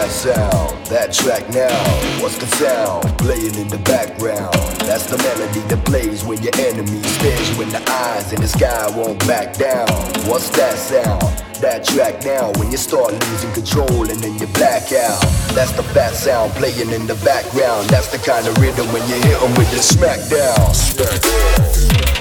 That sound? That track now. What's the sound? Playing in the background. That's the melody that plays when your enemy stares you in the eyes and the sky won't back down. What's that sound? That track now when you start losing control and then you black out. That's the fat sound playing in the background. That's the kind of rhythm when you hit them with the smackdown. Smackdown.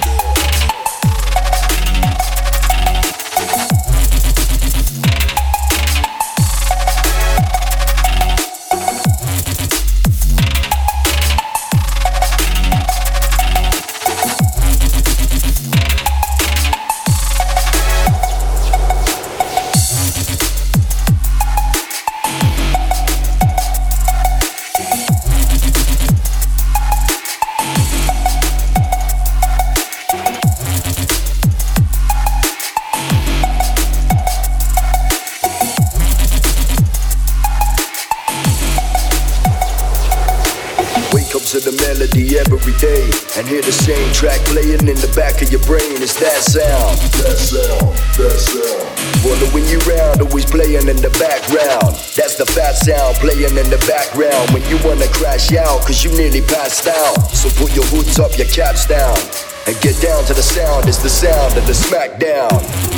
Your caps down. And get down to the sound, it's the sound of the. Smackdown.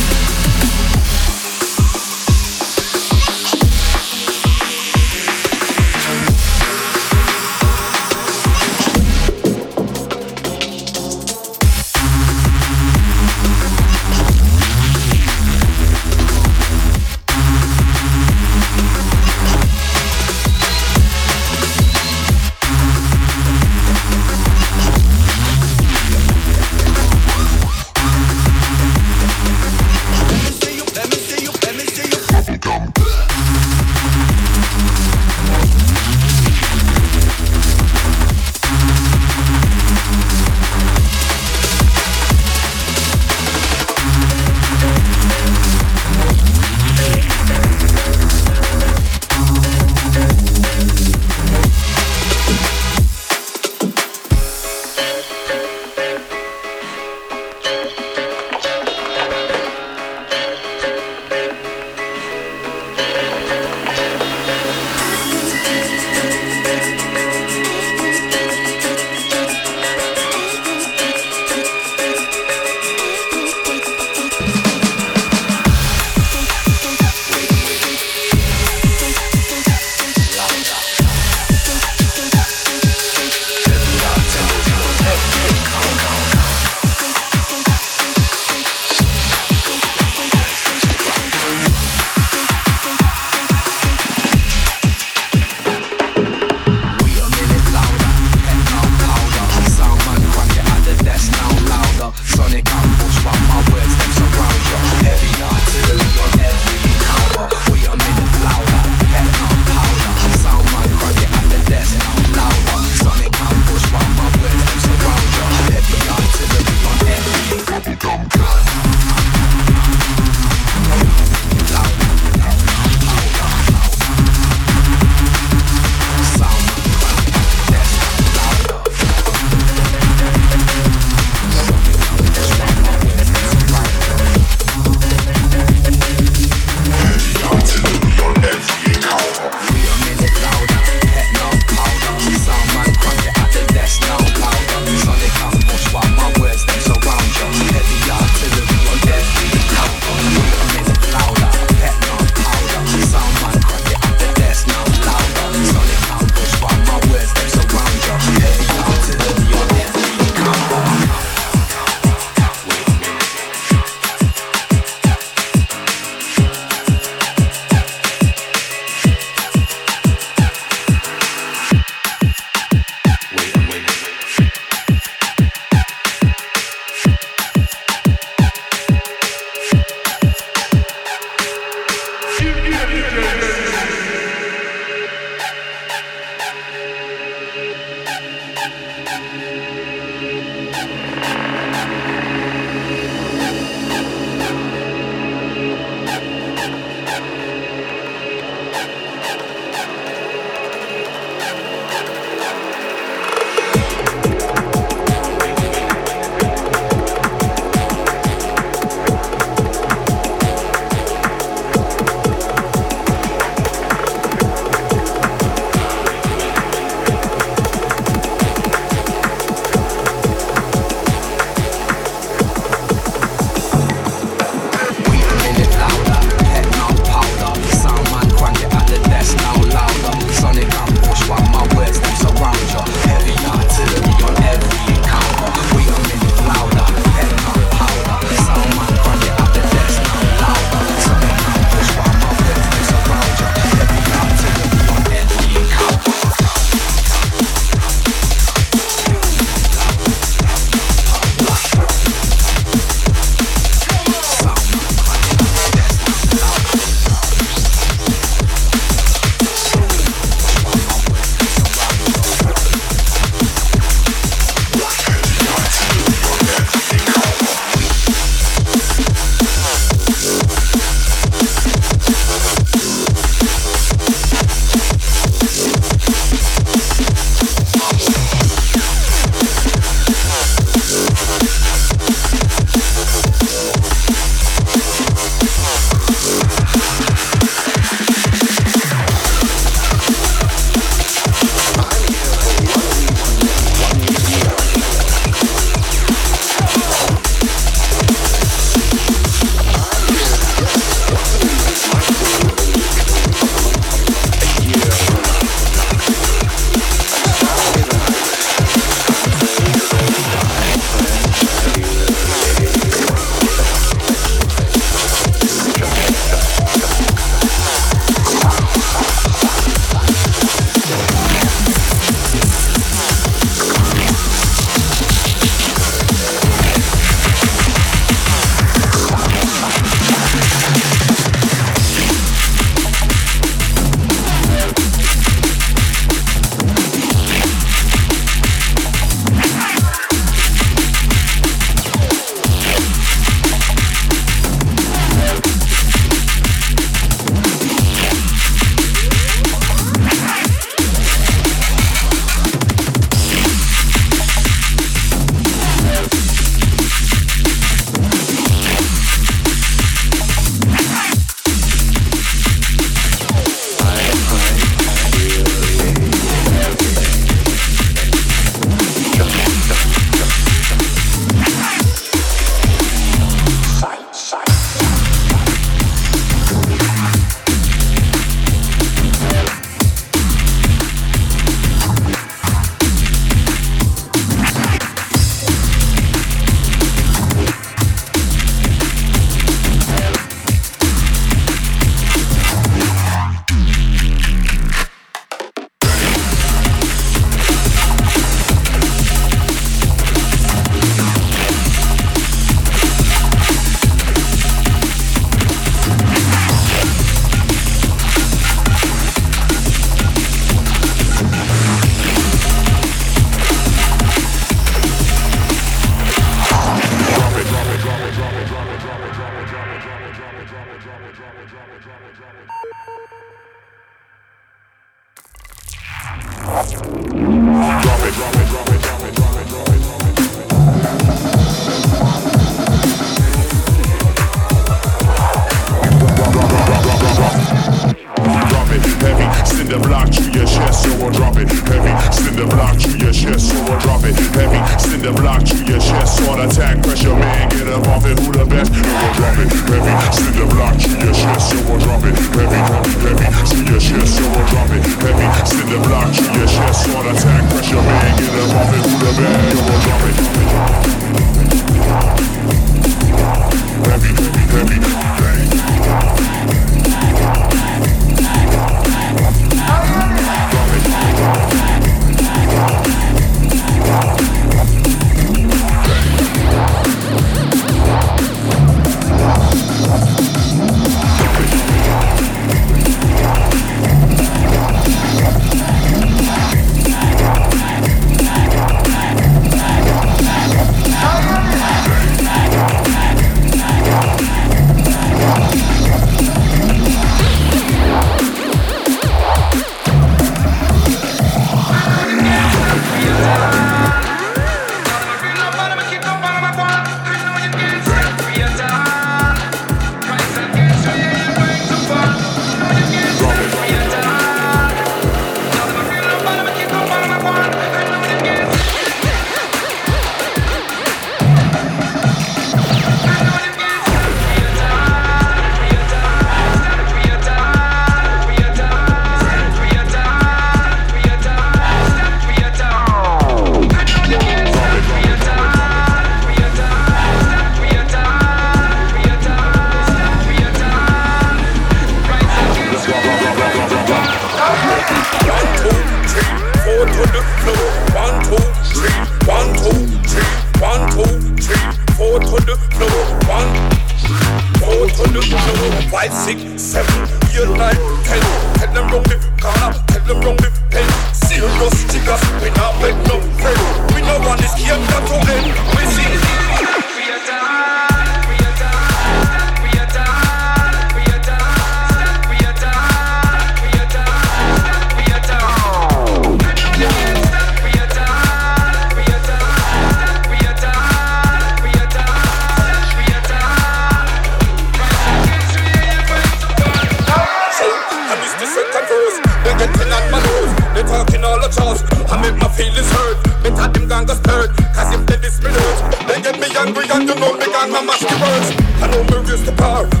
This one, this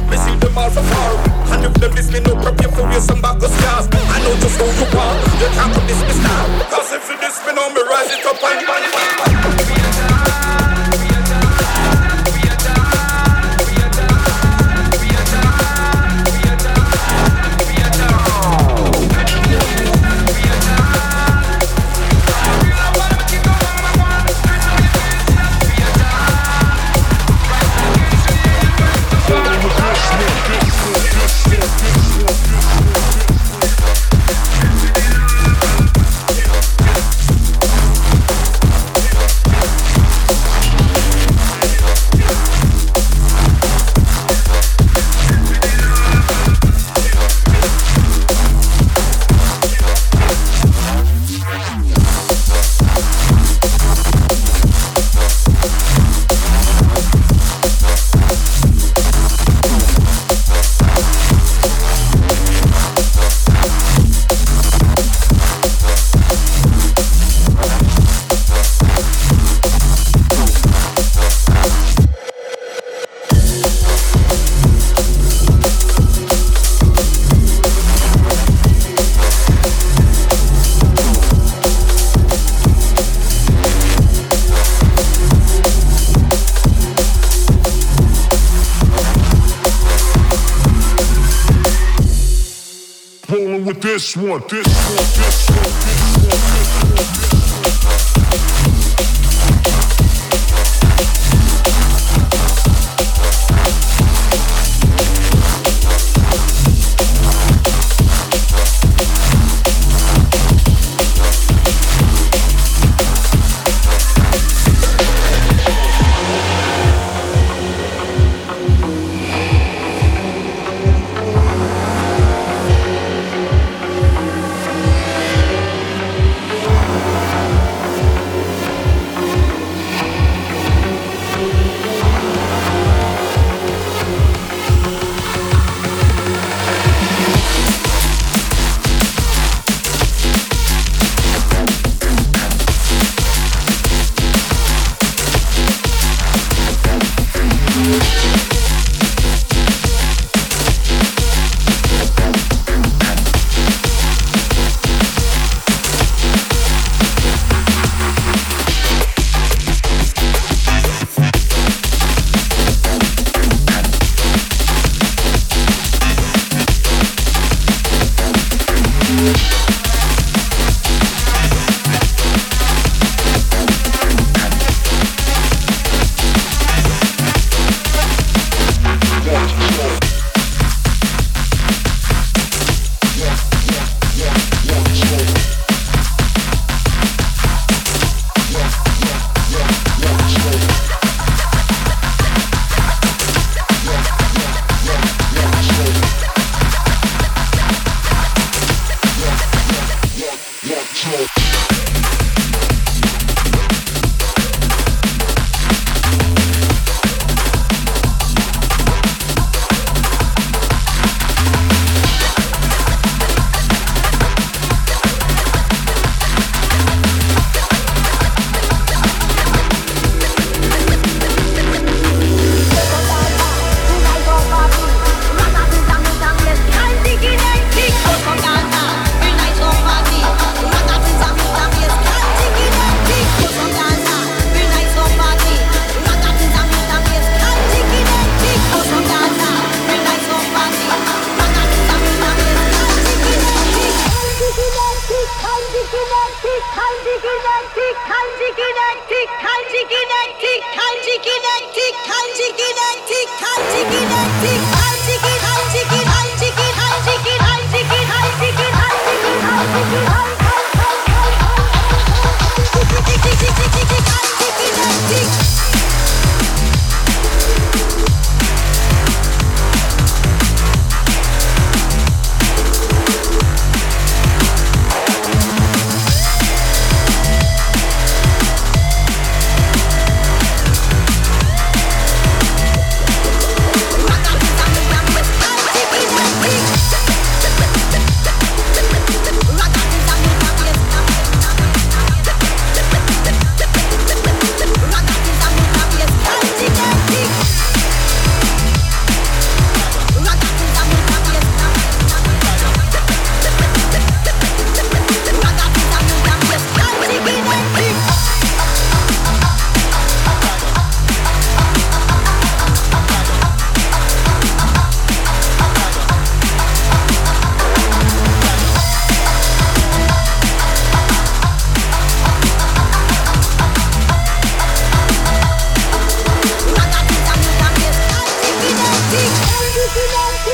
one, this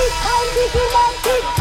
Hey, I'm romantic, romantic.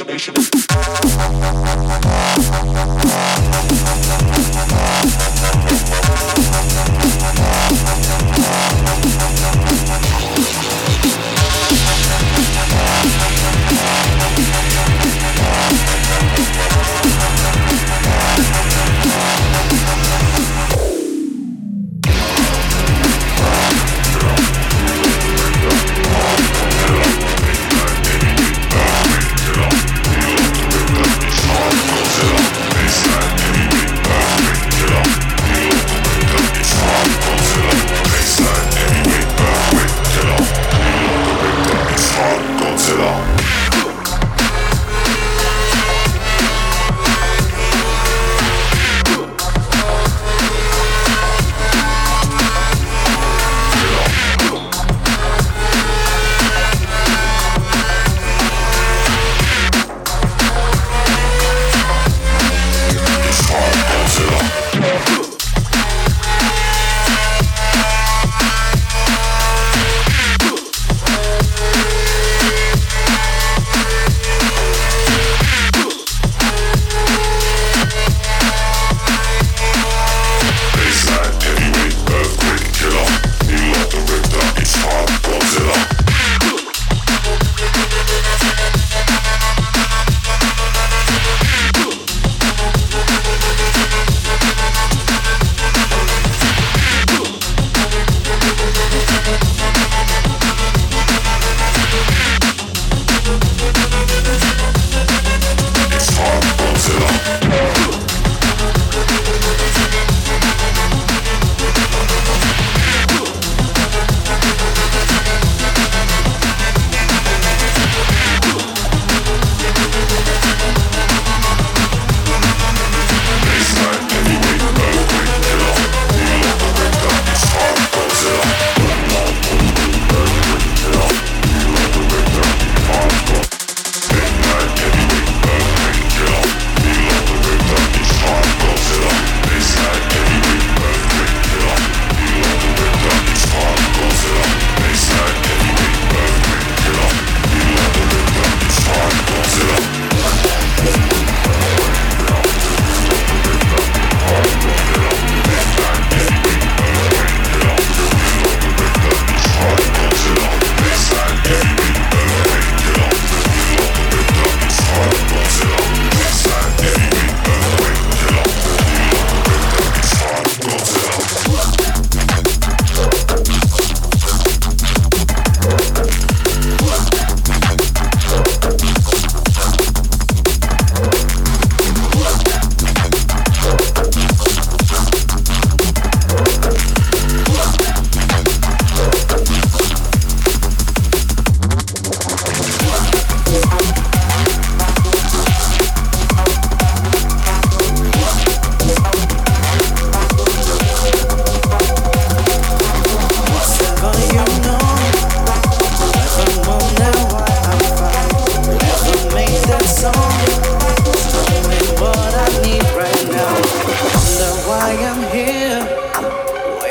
imagination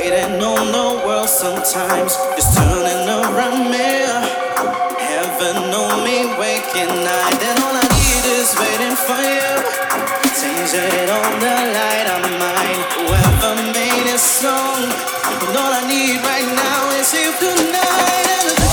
waiting on the world sometimes. Just turning around me. Heaven know me, waking night. And all I need is waiting for you. Change it on the light of mine. Whoever made this song. And all I need right now is you tonight.